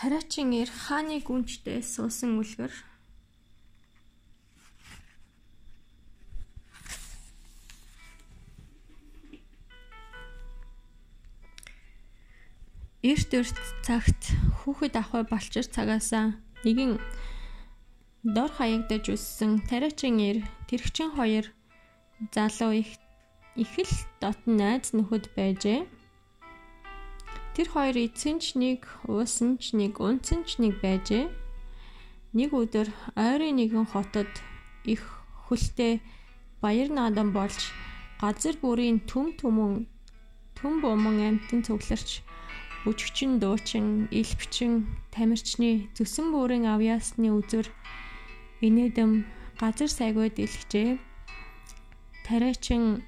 Тариачин ир хааны гүнжтэй суусан үлгэр Эрт эрт цагт хүүхэд ахуй балчир цагаасаа нэгэн дор хаягдаж үссэн тариачин ир тэрэгчин хоёр залуу их их л дотн найз нөхөд байжээ. Тэр хоёр эцэн ч нэг, уусан ч нэг, унцсан ч нэг байжээ. Нэг өдөр ойрын нэгэн хотод их хөлтэй баяр наадам болж газар бүрийн төм төмөн төм бомон амтэн цугларч бүжгчин дуучин, элбчин, тамирчны зүсэн бүрийн авьяасны үзүр инээдэм газар сайгүй дэлгэжээ. Тариачин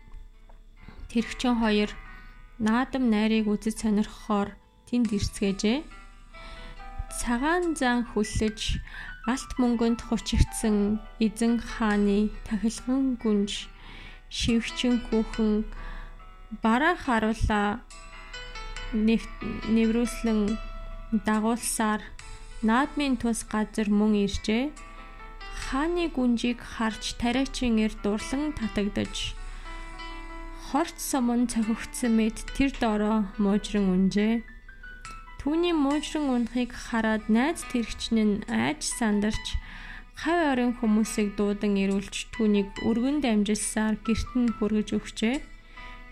тэрэгчин хоёр наадам найрыг үзэж сонирхохоор тэнд ирцгээжээ. Цагаан зан хүллэж алт мөнгөнд хучигдсан эзэн хааны тахилган гүнж шивчин хүүхэн бараа харуула нэврүүлсэн дагуулсаар наадмын тус газар мөн иржээ. Хааны гүнжийг харж тариачин эр дурлан татагдаж хорт сомон цохигдсан мэд тэр доороо муужран унжээ. Түүний муужран унахыг хараад найз тэрэгчин нь айж сандарч хав орон хүмүүсийг дуудан ирүүлж түүнийг өргөн дамжилсаар герт нь хүргэж өгчээ.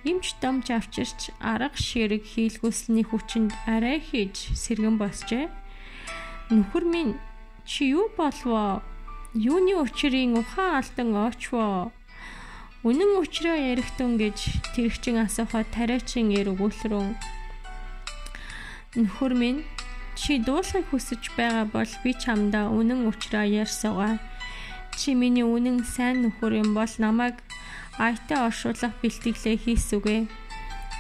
Имч домж авчирч арга ширэг хийлгүүлсний хүчинд арай хийж сэргэн босчээ. Нөхөр минь чи юу болвоо? Юуны учрын ухаан алдан очвоо? Үнэн учраа ярихтун гэж тэрэгчин асуухад тариачин эр өгүүлрэн Нөхөр минь чи дуусах хүсэж байгаа бол би чамдаа үнэн учраа ярьсагаа. Чи миний үнэн сайн нөхөр юм бол намайг аятай оршуулах бэлтгэлээ хийсүгэ.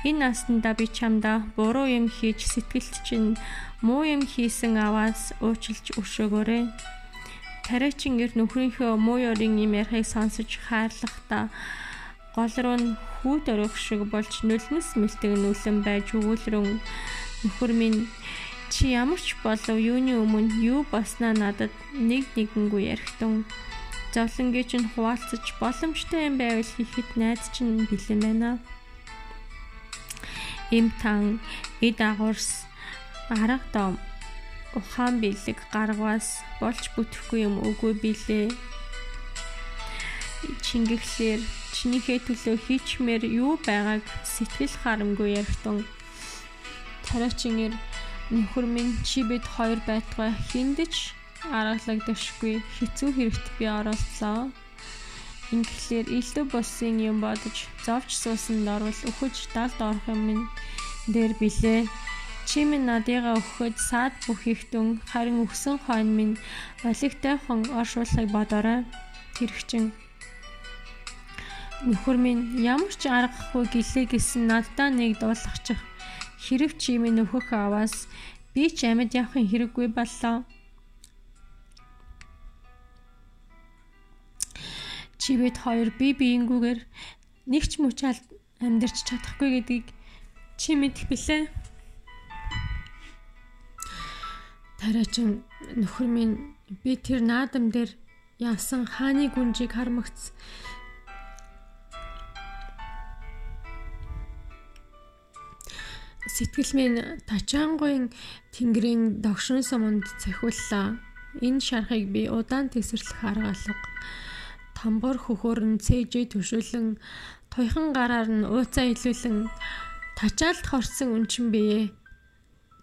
Энэ наснда би чамда буруу юм хийж сэтгэлд чинь муу юм хийсэн аваас уучлж өршөөгөөрэй. Тариачин гэр нөхрийнхөө муу ёрын юм ярихыг сонсож хайрлахдаа гол руу нь хүүд орох шиг болж нүлмэс мэлтэг нүлэн байж өгүүлрэн нөхөр минь чи ямар ч болов юуны өмнө юу болсноо надад нэг нэгэнгүй ярихтун. Зовлонгийн чинь хуваалцаж боломжтой юм байвал хийхэд найз чинь бэлэн байна. Им тан эд агуурс арга дом ухаан бэлэг гаргаас болж бүтэхгүй юм үгүй билээ. Чингэхлээр чинийхээ төлөө хийчмээр юу байгааг сэтгэл харамгүй ярихтун. Тариачинэр нөхөр минь чи бид хоёр байтугай хиндэж аргалагдашгүй хэцүү хэрэгт би оролцлоо. Ингээхээр илүү болсон юм бодож зовж суусанд орвол өхөж далд орох юм дээр билээ. Чи минь надыгаа өгөхөд саад бүхийхтэн харин өгсөн хойно минь олигтойхон оршуулахыг бодорой. Тэрэгчин Нөхөр минь ямар ч аргагүй гэлээ гэсэн надтай нэг дуулахчих. Хэрэг чи минь өөхөх аваас би ч амьд явахын хэрэггүй боллоо. чи бид хоёр бие биенгүүгээр нэг ч мөчаал амьдарч чадахгүй гэдгийг чи мэдэх билээ. Тариачин нөхөр минь би тэр наадам дээр явсан хааны гүнжийг хармагц. Сэтгэл минь тачаангуйн тэнгэрийн догшин суманд цахиуллаа. Энэ шархыг би удаан тесрэрлэх арга алга тамбор хөхөр нь цээжээ төшөөлөн туйхан гараар нь ууцаа илүүлэн тачаалд хорсон үнчин бие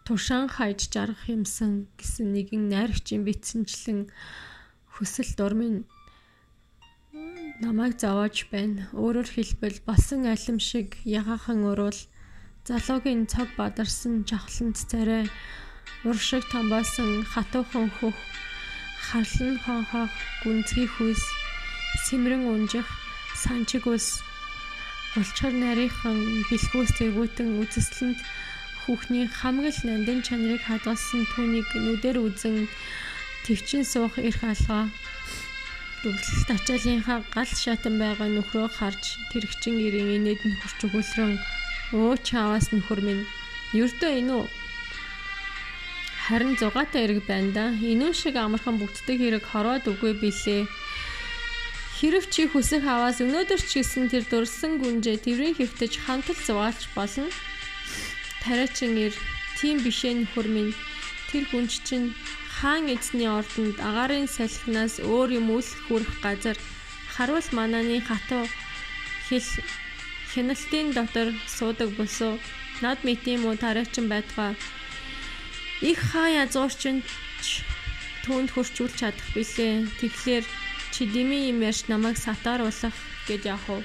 тушаан хайж жаргах юмсан гэсэн нэгэн найрагчийн битсэнчлэн хүсэл дурмын намайг зовоож байна. Өөрөөр хэлбэл болсон алим шиг ягахан уруул залуугийн цог бадарсан жавхлант царай уршиг тамбаасан хатуухан хөх харлан хонхох гүнзгий хүйс сэмрэн унжих санчиг ус улчхар нарийнхан бэлгүүс тэргүүтэн үзэсгэлэнд хүүхний хамгийн нандин чанарыг хадгалсан түүнийг нүдээр үзэн төвчин суух эрх алгаа дүрлэлт ачаалынхаа гал шатан байгаа нөхрөө харж тэрэгчин ирийн инээд нь хурч өгүүлрэн өө чааваас нөхөр минь ердөө энэ үү Харин зугаатай эрэг байна да. Инүүн шиг амархан бүгддэг хэрэг хороод үгүй билээ. Хэрв чи хүсэх аваас өнөөдөр ч гэсэн тэр дурсан гүнжээ тэрийн хөвтөж хантал зугаалч болно. Тариачин ир тийм бишээ нөхөр минь. Тэр гүнж чинь хаан эзний ордонд агарын салхинаас өөр юм үл хүрэх газар. Харуул манааны хатуу хэл хяналтын дотор суудаг босоо. Над мэдээм үү тариачин байтугай. Их хаа язуурчин түүнд хурцуулж чадах билээ. Тэгэхээр чи дими юм ярьж намайг сатааруулах гэж яах вэ?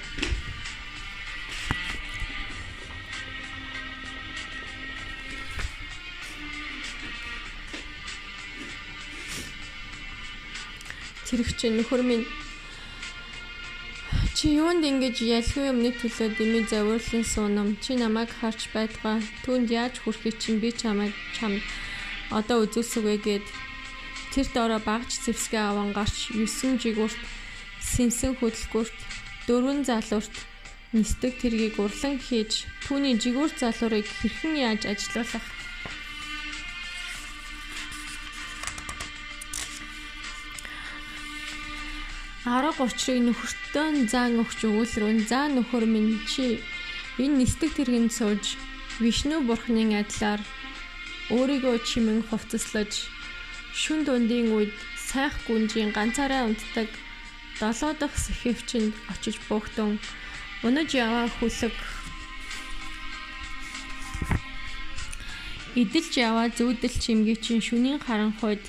Тэрэг чи нөхөр минь. Чи юунд ингэж ялгүй юмны төлөө дими завуурлан суунам? Чи намайг харж байтугай. Түүнд яаж хүрэхийг чинь би чамайг чамд одоо үзүүлсэг вэ гэд. Тэр доороо багж зэвсгээ аван гарч 9 жигүүрт сэнсэн хөдөлгүүрт дөрвөн залуурт нисдэг тэргийг урлан хийж түүний жигүүр залуурыг хэрхэн яаж ажилуулах Арга учрыг нөхөртөө заан өгч өгүүлрүүн заа нөхөр минь чи энэ нисдэг тэргэнд сууж Вишну бурхнын адилаар өөрийгөө чимэн хувцаслаж шүн дундын үед сайх гүнжийн ганцаараа унтдаг долоо дахь сэхэвчэнд очиж буухтун унаж яваа хүлэг. Идэлж яваа зүүдэл чимгээчин шүнийн харанхуйд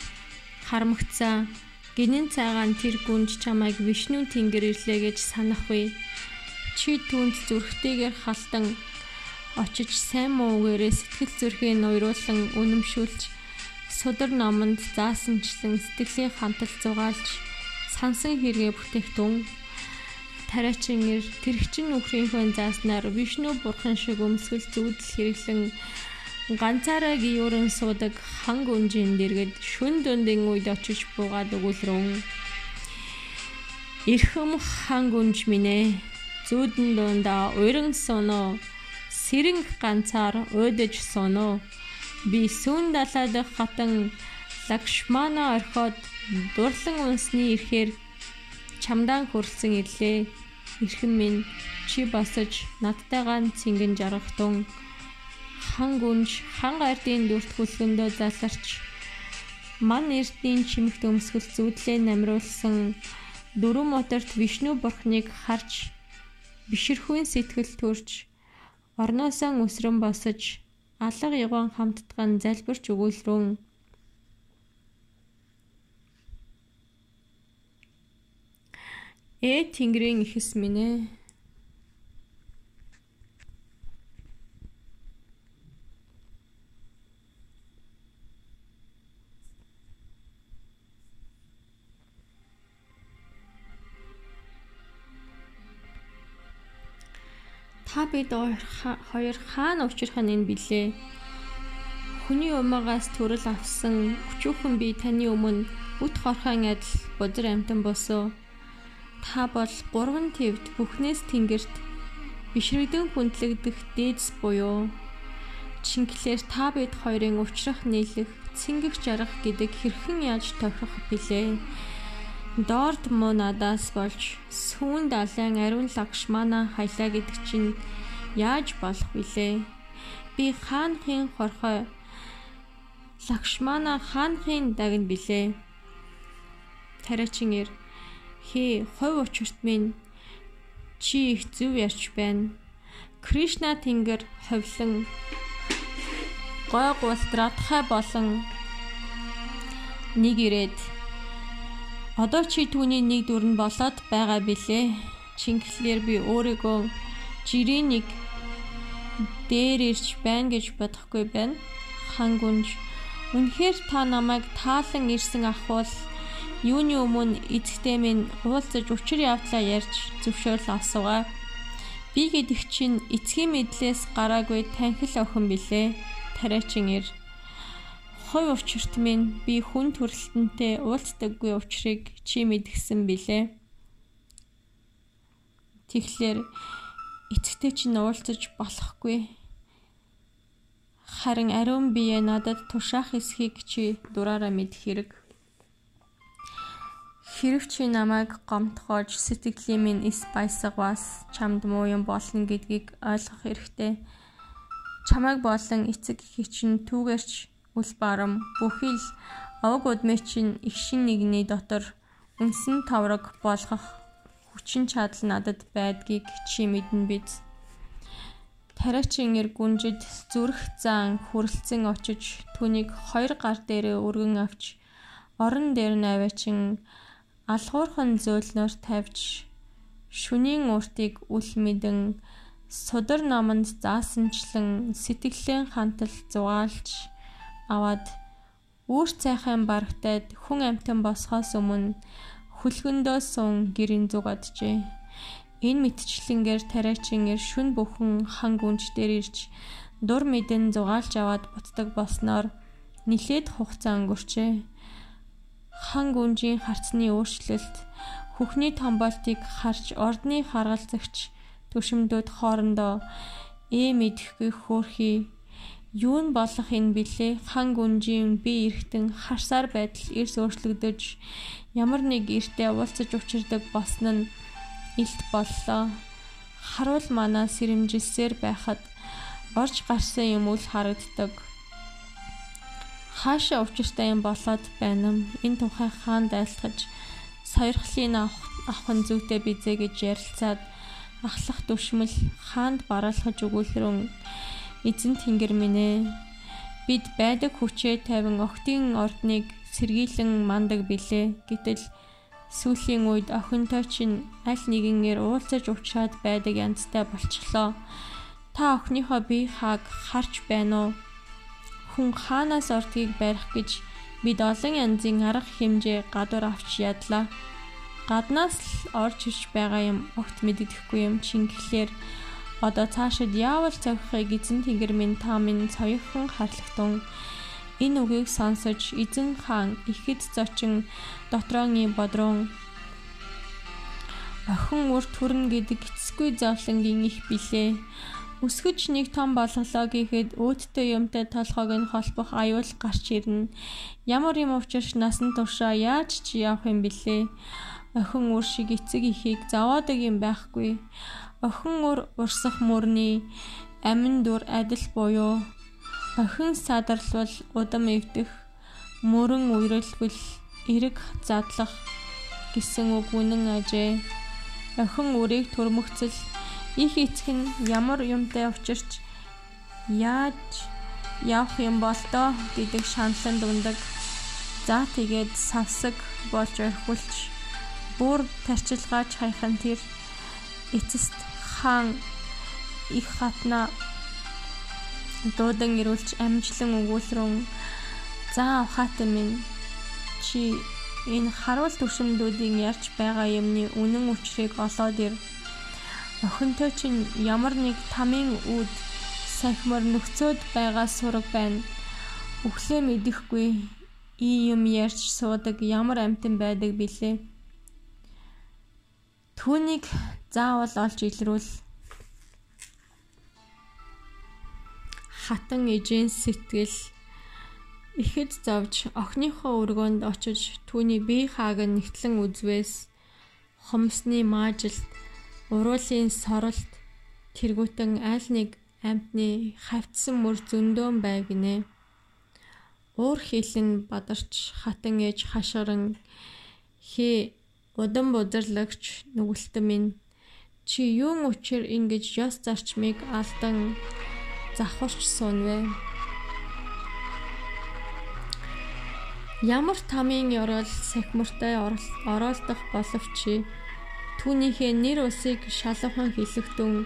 харамгцаа гинэн цайгаан тэр гүнж чамайг вишнү тэнгэр ирлээ гэж санахгүй. Чи түнд зүрхтэйгээр халтан очиж сайн муу үгээрээ сэтгэл зүрхээ ноёруулан үнэмшүүлж судар номонд заасанчлан сэтгэлийн хантал зугаалж сансан хэрэгэ бүтээгтун тариачин ир тэрэгчин нөхрийнхөө зааснаар вишну бурхан шиг өмсгөл зүудэл хэрэглэн ганцаараа гиюран суудаг ханг үнжин дэргэд шүн дундын үед очиж буугаад өгүүлрэн Ирхэм ханг үнж минь зүудэн дундаа уйран соно сэрэнг ганцаар уйдаж сунуу. Би сүүн далай дах хатан Лакшмана орхиод дурлан унсны ирэхээр чамдаан хөрөлсөн ирлээ. Ирхэн минь чи босож надтайгаа цингэн жаргахтун хан гүнж хан гардын дүрт хүлгэндөө заларч ман эрдийн чимэгт өмсгөл зүудлээ намруулсан дөрвөн моторт вишну бурхныг харж бишэрхүүн сэтгэл төрж орноосоо өсрөн босож алга явган хамттган залбирч өгүүлрүүн. Ээ Тэнгэрийн ихэс минь ээ бид хоёр хаана учрах нь энэ билээ? Хүний умаагаас төрөл авсан өчүүхэн би таны өмнө үт хорхон адил бузар амтан босоо. Та бол гурван твд бүхнээс тэнгэрт бишрэгдэн хүндлэгдэх дээдс буюу Чингэлээр та бид хоёрын учрах нийлэх цэнгэх жаргах гэдэг хэрхэн яаж тохирох билээ? Доорд муу надаас болж сүүн далайн ариун лагшмана хаялаа гэдэг чинь яаж болох вүлээ? Би хаанхын хорхой лагшмана хаанхын дагн билээ? Тариачин ир хээ хойв учирт минь чи их зөв ярьж байна. Кришна тэнгэр ховлон гой гултратхай болон нэг ирээд Одоо чи түүний нэг дүр нь болоод байгаа билээ. Чингэлээр би өөрийгөө жирийн нэг дээр ирж байна гэж бодохгүй байна. Хангүнж үнэхээр та намайг таалан ирсэн ахвал юуны өмнө эцэгтэй минь уулзаж учир явдлаа ярьж зөвшөөрөл авсугаа. Би гэдэг чинь эцгийн мэдлээс гараагүй танхил охин билээ. Тариачин ир хувь учирт минь би хүн төрөлтөнтэй уулздаггүй учрыг чи мэдгсэн билээ. Тэгэхээр эцэгтэй чинь уулзаж болохгүй. Харин ариун бие надад тушаах эсхийг чи дураараа мэд хэрэг. Хэрв чи намайг гомтгож сэтгэлийн минь эс баясгаас чамд муу юм болно гэдгийг ойлгох хэрэгтэй. Чамайг болон эцэг эхий чинь түүгэрч үл барам бүхий л овг удмын чинь игшин нэгний дотор үнсэн тавраг болгох хүчин чадал надад байдгийг чи мэднэ биз. Тариачин эр гүнжид зүрх зан хүрэлцэн очиж түүнийг хоёр гар дээрээ өргөн авч орон дээр наваачин алгуурхан зөөлнөөр тавьж шүнийн уртыг үл мэдэн судар номонд заасанчлан сэтгэлийн хантал зугаалж аваад үүр цайхан барагтаад хүн амтан босхоос өмнө хүлгэндөө сун гэрийн зүг аджээ. Энэ мэтчлэнгээр тариачингээр шүн бүхэн хан гүнж дээр ирж дур мэдэн зугаалж аваад буцдаг болсноор нилээд хугацаа өнгөрчээ. Хан гүнжийн харцны өөрчлөлт Хүхний томболтыг харж ордны харгалзагч төшөмдүүд хоорондоо ээ мэдхгүй хөөрхий юу нь болох энэ билээ хан гүнжийн би эрэхтэн харсаар байдал эрс өөрчлөгдөж ямар нэг эртээ уулзаж учирдаг болсон нь илт боллоо. Харуул манаа сэрэмжилсээр байхад орж гарсан юм үл харагддаг. Хаашаа учиртай юм болоод байна юм. Энэ тухай хаан дайлтгаж сойрхлын нь зүйтэй бизээ гэж ярилцаад ахлах дүшмэл хаанд бараалхаж өгүүлрэн эзэн тэнгэр минь ээ бид байдаг хүчээ тавин охтын ордныг сэргийлэн мандаг билээ гэтэл сүүлийн үед охинтой чинь аль нэгнээр уулзаж уучраад байдаг янзтай болчихлоо. Та охиныхоо бие хааг харж байна уу? Хүн хаанаас ордгийг барих гэж бид олон янзын арга хэмжээ гадуур авч ядлаа гаднаас л орж ирж байгаа юм огт мэддэхгүй юм чингэхлээр одоо цаашид яавал цавхыг эзэн тэнгэр минь та минь соёхон харлагтун энэ үгийг сонсож эзэн хаан ихэд зочин дотрооны бодрон охин үр төрн гэдэг эцэсгүй зовлонгийн их билээ Өсгөж нэг том болголоо гэхэд өөдтэй юмтай толгойг нь холбох аюул гарч ирнэ. Ямар юм учирч насан туршаа яаж чи явах юм бэлээ? Охин үр шиг эцэг ихийг заваадаг юм байхгүй. Охин үр урсах мөрний амин дүр адил буюу охин садарлвал удам эвдэх мөрөн уйрэлбэл эрэг задлах гэсэн үг үнэн ажээ. Охин үрийг төрмөгцөл их эцэг нь ямар юмтай учирч яаж явах юм бол доо гэдэг шаналн дүндэг. За тэгээд савсаг болж орхиулж бүр тарчилгааж хайхан тэр эцэст хаан их хатна дуудан ирүүлж амжилан өгүүлрэн за авхаатай минь. Чи энэ харуул төвшмдүүдийн ярьж байгаа юмны үнэн учрыг олоод ир. Охинтой чинь ямар нэг тамийн үд сахимор нөхцөөд байгаа сураг байна. Өглөө мэдэхгүй ий юм ярьж суудаг ямар амтан байдаг билээ Түүнийг заавал олж илрүүл. Хатан эжийн сэтгэл ихэд зовж охиныхоо өргөнд очиж түүний бие хааг нь нэгтлэн үзвээс хомсны маажилт уруулын соролт тэргүүтэн аль нэг амтны хавцсан мөр зөндөөн байгнэ. Уур хилэн бадарч хатан ээж хашгиран хээ Удан бузарлагч нүгэлтэн минь чи юун учир ингэж ёс зарчмыг алдан завхарч суунвэ? Ямар тамийн ёрол сахимартай оролдох боловч түүнийхээ нэр усыг шалуухан хэлэхдэн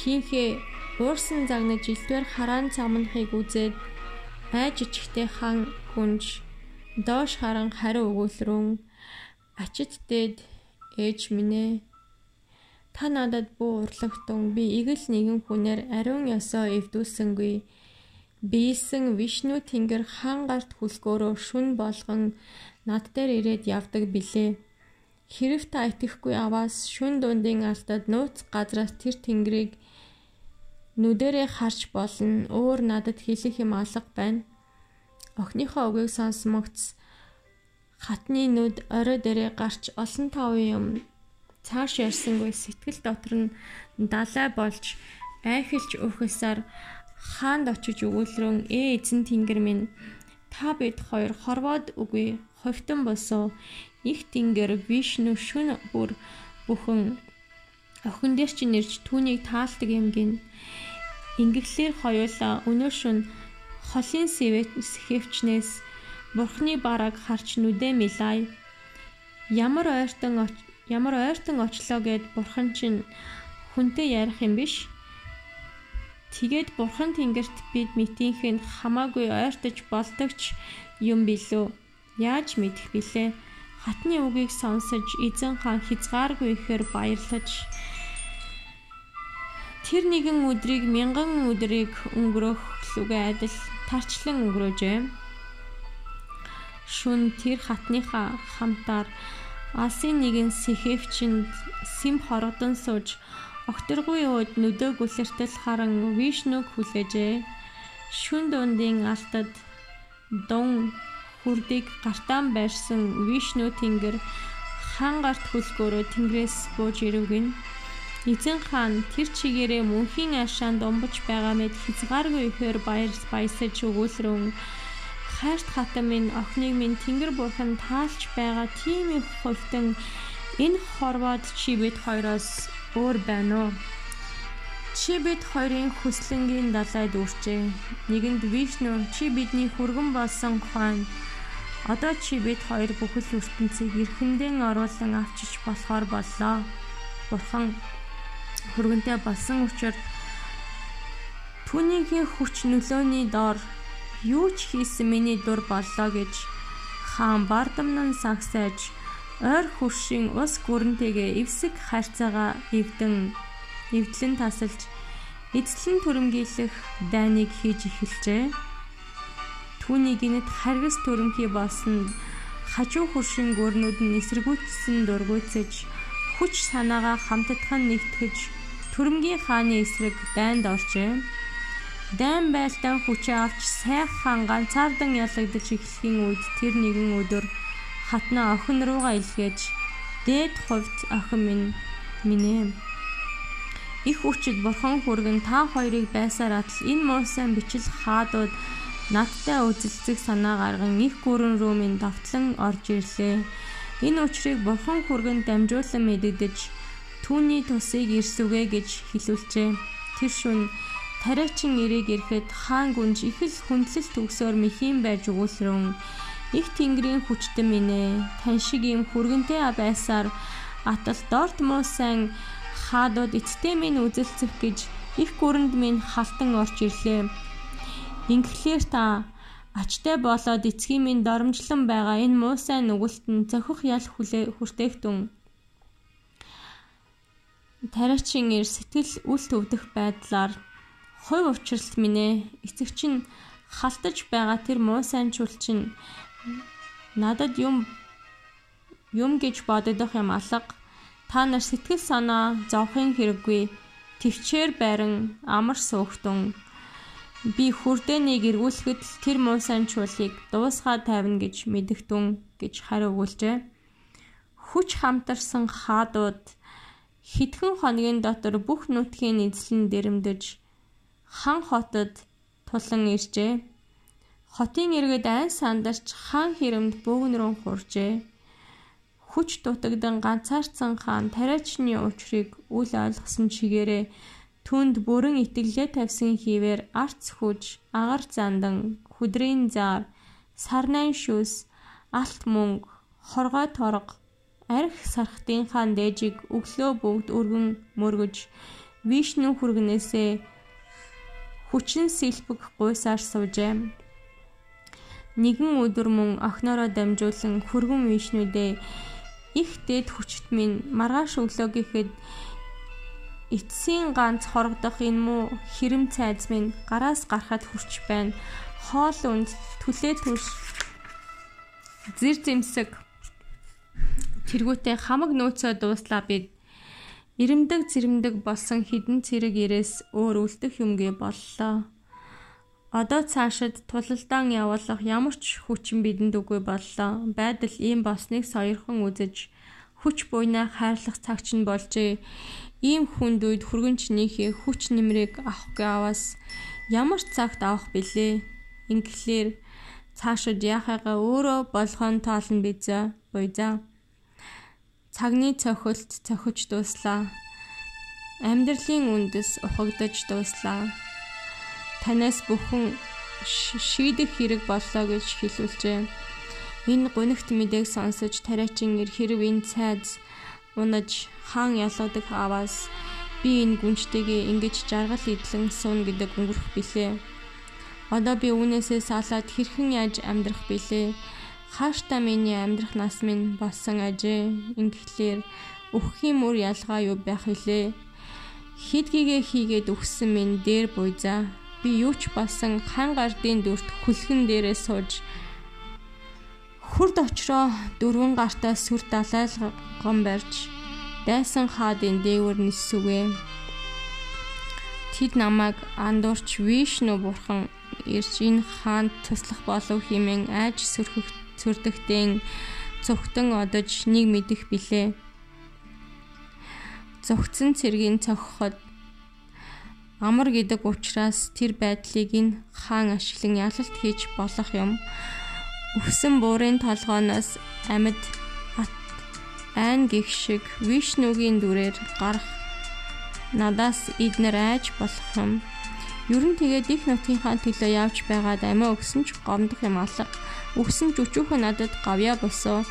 хинхээ уурсан загнаж илдвэр хараан цамнахыг үзээд айж ичгтэй хан гүнж доош харан хариу өгүүлрүүн Ачид дээд ээж минь. Та надад буу урлагтун би игэл нэгэн хүнээр ариун ёсоо эвдүүлсэнгүй. Биесэн Вишну тэнгэр хаан гарт хүлгөөрөө шүн болгон над дээр ирээд явдаг билээ. Хэрв та итгэхгүй аваас шүн дундын алдад нууц газраас тэр тэнгэрийг Нүдэрээ харж болно. Өөр надад хэлэх юм алга байна. Охиныхоо үгийг сонсмогц хатны нүд орой дээрээ гарч олон тавын юм цааш ярьсангүй сэтгэл дотор нь далай болж айхэлж өөхөсөр хаанд очиж өгүүлрэн ээ эзэн тэнгэр минь та бид хоёр хорвоод үгүй ховтон босоо их тэнгэр вишну шүн бүр бүхэн охин дээр чи нэрж түүнийг таалдаг юм гин. Ингээглэр хоёулаа өнөө шүн холын сэвчнээс бурхны бараг харч нүдэ милай. Ямар ойртон ямар ойртон очлоо гэд бурхан чинь хүнтэй ярих юм биш Тэгээд бурхан тэнгэрт бид митийнхэнд хамаагүй ойртож болдогч юм билүү. Яаж мэдэх билээ? Хатны үгийг сонсож эзэн хаан хязгааргүй ихээр баярлаж тэр нэгэн өдрийг мянган өдрийг өнгөрөх лүгэ адил тарчлан өнгөрөөжээ. Шүн тэр хатныхаа хамтаар алсын нэгэн сэхэвчэнд сэм хорогдон сууж Огторгүй ууд нүдөө гүлэртэл харан Вишнуг хүлээжээ. Шүн дундын алтад дун хүрдийг гартаан байрсан Вишну тэнгэр хаан гарт хөлгөөрөө тэнгэрээс бууж ирвгэн. Эзэн хаан тэр чигээрээ мөнхийн ашаанд умбаж байгаа мэд хязгааргүй ихээр баяр баясаж өгүүлрэн хайрт хатан минь охиныг минь тэнгэр бурхан таалж байгаа тийм их хөвтөн энэ хорвоод чи бид хоёроос өөр байна уу? Чи бид хоёрын хүслэнгийн далайд үрчээ. Нэгэнд Вишну чи бидний хүргэн болсон хаан. Одоо чи бид хоёр бүхэл ертөнцийг эрхэндээ оруулан авчиж болохоор боллоо. Бурхан хүргэнтэй болсон учраас түүнийхээ хүч нөлөөний доор юу ч хийсэн миний дур боллоо гэж хаан бардамнан сагсаж ойр хуршийн ус гүрэнтэйгээ эвсэг харьцаагаа эвдэн эвдлэн тасалж эзлэн түрэмгийлэх дайныг хийж эхэлжээ. Түүний гинэт харгас түрэмхий болсон хажуу хуршийн гүрнүүд нь эсэргүүцсэн дургуйцэж хүч санаагаа хамтдхан нэгтгэж түрэмгийн хааны эсрэг дайнд оржээ. Дайн байлдаан хүчээ авч сайхан ганцаардан ялагдаж эхлэхийн үед тэр нэгэн өдөр хатна охин руугаа илгээж дээд хувьд охин минь минь их хүчит бурхан хүргэн та хоёрыг байсаар атал энэ муусан бичил хаадууд надтай үзэлцэх санаа гарган их гүрэн рүү минь давтлан орж ирлээ. Энэ учрыг бурхан хүргэн дамжуулан мэдэгдэж түүний тусыг ирсүгэ гэж хэлүүлжээ. Тэр шүн тариачин эрээг ирэхэд хаан гүнж их л хүндлэл төгсөөр мэхийн байж өгүүлрэн Их тэнгэрийн хүчтэн минь. Тань шиг юм хүргэнтэй байсаар атал дорт муусан хаадууд эцтэй минь үзэлцэх гэж их гүрэнд минь халтан орж ирлээ. Ингэлээр та ачтай болоод эцгийн минь доромжлон байгаа энэ муусан нүгэлтэн зохих ял хүртээгтэн тариачин ир сэтгэл үл төвдөх байдлаар хувь учралт минь эцэг чинь халтаж байгаа тэр муусан чул чинь Надад юм юм гэж бодогдох юм алга. Та нар сэтгэл санаа зовхын хэрэггүй. Төвчээр байран амар сөөхтөн. Би хүрдээнийг эргүүлэхэд тэр муусан чуулыг дуусгаа тавина гэж мэдгтүн гэж хариу өгүүлжээ. Хүч хамтарсан хаадууд хэдхэн хоногийн дотор бүх нутгийн эзлэн дэрэмдэж хан хотод тулан иржээ. Хотын иргэд айн сандарч хаан хэрэмд бөөгн рүү хуржээ. Хүч дутагдан ганцаарцсан хаан тариачны учрыг үл ойлгосон чигээрээ түнд бүрэн итгэлээ тавьсан хിവэр арц хүж, агаар зандан, хүдрийн заар, сарнайн шүс, алт мөнгө, хоргой торго, арх сархтынхаа дээжиг өглөө бүгд өргөн мөргөж Вишну хүргнээсээ хүчин сэлбэг гуйсаар сужээ. Нэгэн өдөр мөн охиноороо дамжуулан хөргөн вишнүүдээ их дэд хүчт минь маргааш өглөө гэхэд эцсийн ганц хорогдох энэ муу хэрэм цайз минь гараас гарахад хүрч байна. Хоол үнд түлээ төрш зэр зэмсэг тэргүүтээ хамаг нөөцөө дууслаа бид Ирэмдэг зэрэмдэг болсон хідэн цэрэг ирээс өөр үлдэх юмгээ боллоо. Одоо цаашид тулалдаан явуулах ямар ч хүчин бидэнд үгүй боллоо. Байдал ийм болсныг сойрхон үзэж хүч буйнаа хайрлах цагч нь болжээ. Ийм хүнд үед хүргэнчнийхээ хүч нэмрийг авахгүй аваас ямар цагт авах билээ. Ингэлээр цаашид яхагаа өөрөө болгоон тоолно бизээ. Буйзаа. Цагны цохилт цохиж дууслаа. Амьдралын үндэс ухагдаж дууслаа. Танаас бүхэн шийдэх хэрэг боллоо гэж хэлүүлжээ. Энэ гонигт мэдээг сонсож тариачин ир хэрв энэ цайз унаж хаан ялгадаг аваас би энэ гүнжтэйгээ ингэж жаргал идлэн суун гэдэг өнгөрөх билээ. Одоо би үүнээсээ салаад хэрхэн яаж амьдрах билээ? Хааштай миний амьдрах нас минь болсон ажээ. Ингэхлээр өвхийн мөр ялгаа юу байх вүлээ? Хидгийгээ хийгээд өгсөн минь дээр буйзаа. Би юу ч болсон хан гардын дүрт хүлхэн дээрээ сууж хурд очроо дөрвөн гартаа сүр далайлгон барьж дайсан хаадын дээгүүр нисвэ. Тэд намайг андуурч Вишну бурхан ирж энэ хаанд туслах болов хэмээн айж сөрхөх цүрдэгтэн цогтон одож нэг мэдэх билээ. Зөгцөн цэргийн цогхоход амар гэдэг учраас тэр байдлыг нь хаан ашиглан ялалт хийж болох юм. Өвсөн буурын толгооноос амьд айн гих шиг Вишнугийн дүрээр гарах надаас эднэр айж болох юм. Ер нь тэгээд их нутгийнхаа төлөө явж байгаад амиа өгсөн ч гомдох юм алга Өгсөн жүчүүхэн надад гавья босоо.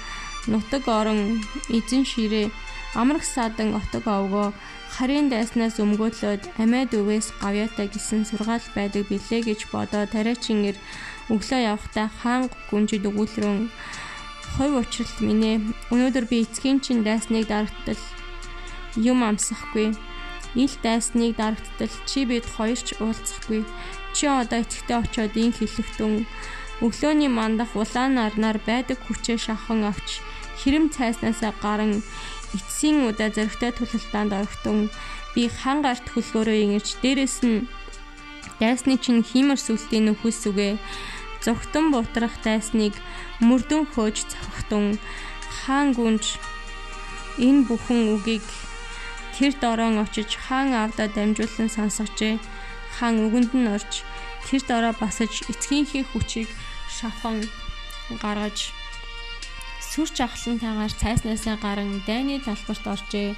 Нутаг орон эзэн ширээ. Амрах садан отог овгоо харийн дайснаас өмгөөдлөөд амиад өвөөс гавьяатай гисэн сургаал байдаг билээ гэж бодоо. Тариачингэр өглөө явхдаа хаан гүнжид өгүүлрэн хойв учралт минь өнөөдөр би эцгийн чин дайсныг дарагтал юм амсахгүй. Ил дайсныг дарагтал чи бид хоёр ч уулзахгүй. Чи одоо эцэгтэй очиод ин хэлэхтэн Өглөөний мандах улаан нарнаар байдаг хүчээ шавхан авч хэрэм цайснасаа гарan эцсийн удаа зөрөгтэй тулалтаанд орогтун би хан гарт хөлгөөрөө ингэрч дээрэс нь дайсны чинь хиймэр сүлтийн нөхөс үгэ зөвхтөн бутрах дайсныг мөрдөн хөөж цохтун хаан гүнж энэ бүхэн үгийг тэр дорон очиж хаан авда дамжуулан сонсгожээ хаан үгэнд нь орж тэр дороо басаж эцгийнхээ хүчийг шавхан гаргаж сүр жахлантайгаар цайснаасаа гарan дайны талбарт оржээ.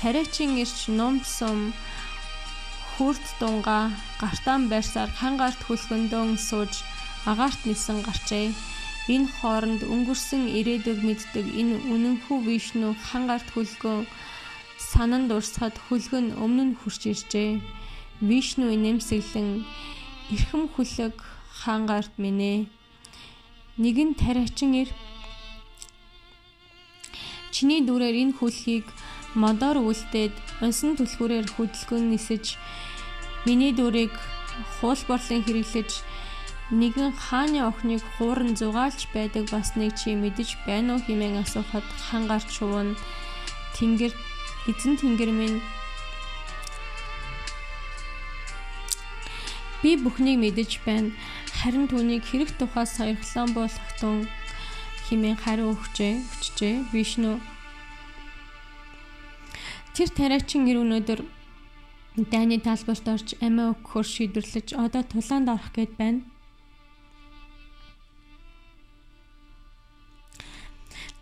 Тариачин ирч ном сум хүрд дунга гартаан байрсаар хангарт хөлгөндөн сууж агаарт нисэн гарчээ. Энэ хооронд өнгөрсөн ирээдүг мэддэг энэ үнэнхүү вишну хангарт хөлгөн санан дурсахад хөлгөн өмнө нь хурж иржээ. Вишну нэмсэглэн эрхэм хүлэг хангарт минь нэгэн тариачин ир чиний дүрээр энэ хүлхийг модоор үлдээд унсан түлхүүрээр хөдөлгөн нисэж миний дүрийг хуулбарлан хэрэглэж нэгэн хааны охиныг хууран зугаалж байдаг басныг чи мэдэж байна уу хэмээн асуухад хангаар чуван тэнгэр эзэн тэнгэр минь. Би бүхнийг мэдэж байна харин түүнийг хэрэг тухаас саярхлан болгохтун химэн хариу өгчээ өчжээ Вишну Тэр тариачин гэр өнөөдөр дайны талбарт орж амиа өгөхөөр шийдвэрлэж одоо тулаанд орох гээд байна.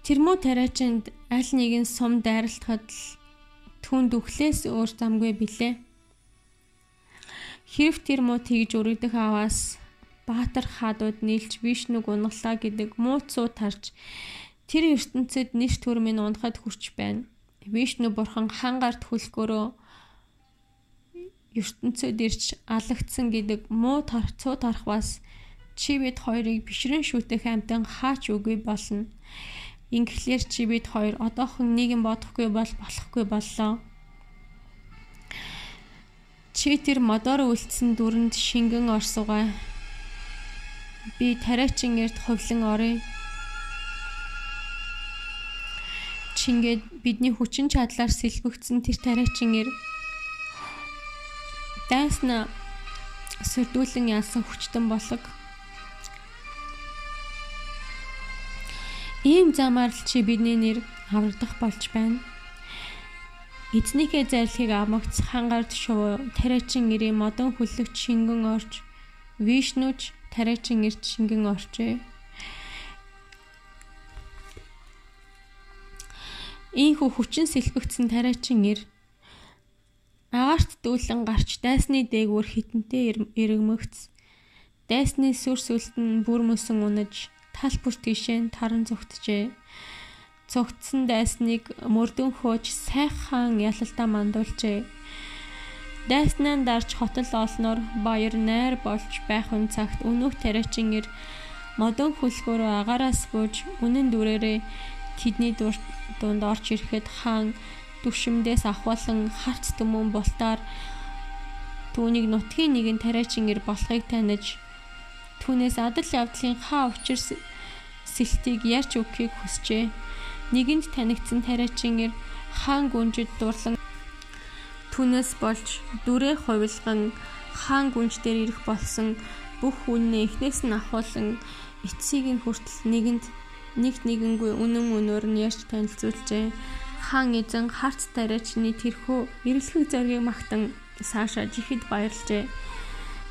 Тэрмүү тариачинд аль нэгэн сум дайралтахад түн дүхлээс өөр замгүй билээ. Хэрв тэр муу тэгж өргөдөх аваас Баатар хаадууд нийлж Вишнуг унгалаа гэдэг мууцуу тарж тэр ертөнцид нэш төрмийн унахад хүрч байна. Вишну бурхан хангарт хүлгөрөө ертөнцид ирж алагдсан гэдэг муу тарцуу тархвас чи бид хоёрыг бишрэн шүтэх амтан хаач үгүй болно. Ингэхлээр чи бид хоёр одоохон нийгэм бодохгүй бол болохгүй боллоо. Чи тэр модоор үлдсэн дүрэнд шингэн орсугай Би тариачин эрт ховлон оръё. чингээд бидний хүчин чадлаар сэлбэгдсэн тэр тариачин ир дайсна сүрдүүлэн ялсан хүчтэн болог ийм замаар л чи бидний нэр аврагдах болж байна эзнийхээ зайлхийг амагц хангард шувуу тариачин ирээ модон хүлэгч шингэн орж вишнуч тариачин ирж шингэн орчээ Ийхүү хүчин сэлбэгдсэн тариачин ир агаарт дүүлэн гарч дайсны дээгүүр хитэнтэй эргэмэгц дайсны сүр сүлтэн бүр мөсөн унаж тал бүр тишээ таран зүгтжээ. Цогтсон дайсныг мөрдөн хөөж сайхан ялалтаа мандуулжээ. Дайснаа дарж хотол олноор баяр найр болж байх үн цагт өнөөх тариачин ир модон хөлгөөрөө агаараас бууж үнэн дүрээрээ тэдний дунд орж ирэхэд хаан түвшимдээс ахвалан харц түмэн бултаар түүнийг нутгийн нэгэн тариачингэр болохыг таних түүнээс адал явдлын хаа учир сэлтийг ярьж өгөхийг хүсжээ. Нэгэнд танигдсан тариачингэр хаан гүнжид дурлан түүнээс болж дүрээ хувилган хаан гүнж дээр ирэх болсон бүх үннээ эхнээс нь ахуулан эцсийг нь хүртэл нэгэнд нэгт нэгэнгүй үнэн өнөөр нь ярьж танилцуулжээ. Хаан эзэн харц тариачны тэрхүү эрэлхэг зоргийг магтан саашаа жихэд баярлжээ.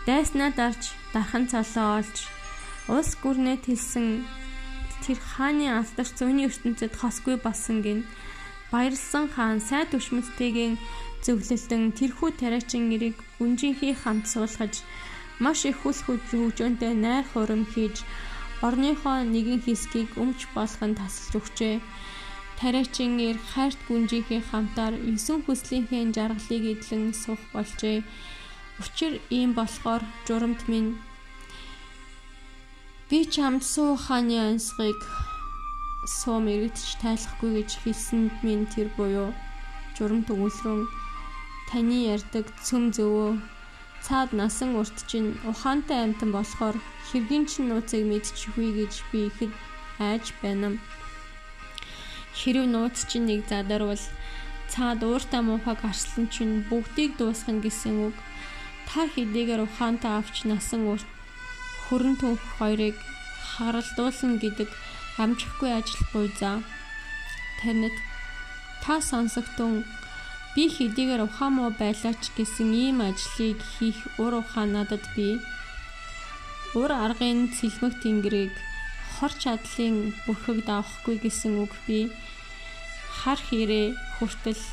Дайснаа дарж дархан цолоо олж улс гүрнээ тэлсэн тэр хааны алдарч зүүнний ертөнцид хосгүй болсон гин баярлсан хаан сайд өшмөцтэйгийн зөвлөлтөн тэрхүү тариачин нэрийг гүнжинхий хамт суулгаж маш их хүл хөгжөөнтэй найр хурам хийж орныхоо нэгэн хэсгийг өмч болгон тасалж өгчээ. Тариачин ир хайрт гүнжийнхээ хамтаар 9 хүслийнхээ жаргалыг эдлэн суух болжээ. Учир ийм болохоор журамт минь би чамд суу хааны ансгыг суу мэрэгдэж тайлахгүй гэж хэлсэнд минь тэр буюу журамт өгүүлрэн таны ярддаг цөм зөвөө цаад насан урт чинь ухаантай амтан болохоор Хэргийн чин нууцыг мэдчихвээ гэж би ихэд айж байна. Хэрв нууц чинь нэг задарвал цаад ууртаа муухай гарчлан чинь бүгдийг дуусгах гэсэн үг. Та хэдийгээр ухаантай авч насан урт хөрөн түүх хоёрыг харалдуулсан гэдэг амжихгүй ажил буй за. Танид та сонсогтун би хэдийгээр ухаан муу байлаач гэсэн ийм ажлыг хийх ур ухаан надад бий Ур аргын цэлмэг тэнгэрийг хор чадлын бүрхэг давахгүй гэсэн үг би. Хар хэрэг хүртэл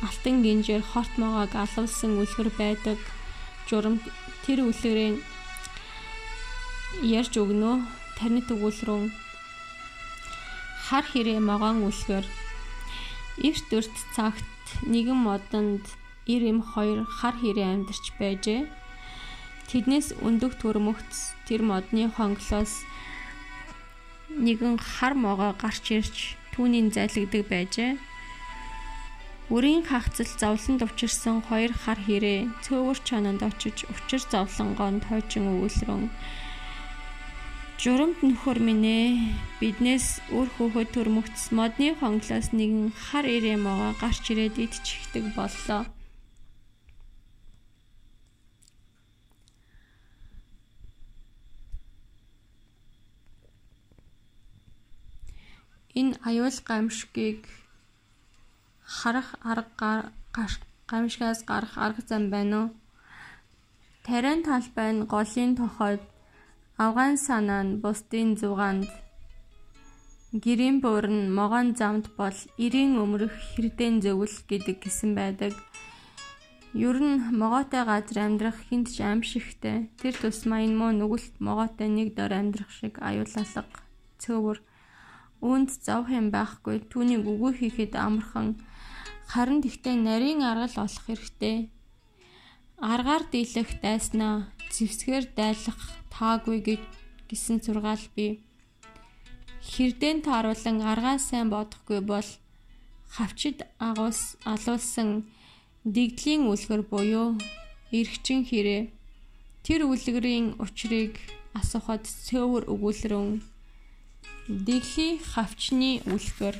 алтан гинжээр хорт могоог алуулсан үлгэр байдаг. Журам тэр үлгэрийн ярьж өгнө. Тарны төгөөлрөн хар хэрэг могоон үлгэр. Эрт өрт цагт нэгэн модонд ир эм хоёр хар хэрэг амьдарч байжээ Тэднээс өндөх төрмөгц тэр модны хонглоос нэгэн хар могоо гарч ирж түүний зайлгдаг байжээ. Үрийн хагцал зовлонд учирсан хоёр хар хэрэг цөөвөр чананд очиж учир зовлонгоон тойчин өвөлрөн Журамт нөхөр минь ээ биднээс үр хөөхөд төрмөгц модны хонглоос нэгэн хар ирээ могоо гарч ирээд идчихдэг боллоо. Энэ аюул гамшигыг харах арга гамшигаас гарах арга зам байна уу? Тарайн талбай нь голын тохойд авгаан санаа нь бусдын зугаанд гэрийн буур нь могоон замд бол эрийн өмрөх хэрдэн зөвл гэдэг гисэн байдаг. Ер нь могоотой газар амьдрах хинт ч аимшигтэй. Тэр тусмаа энэ муу нүгэлт могоотой нэг дор амьдрах шиг аюулалга цөөвөр Үүнд зов хэм байхгүй. Түүнийг үгүй хийхэд амархан харин тэгтээ нарийн аргал олох хэрэгтэй. Аргаар дийлэх дайснаа зевсгээр дайлах таагүй гэж гисэн сургаал бий. Хэрдэн тааруулан аргаа сайн бодохгүй бол хавчид агуус алуулсан дэгдлийн үлгэр буюу эргчин хэрэг тэр үлгэрийн учрыг асуухад цөөвөр өгүүлрэн Дэлхий хавчны үлгэр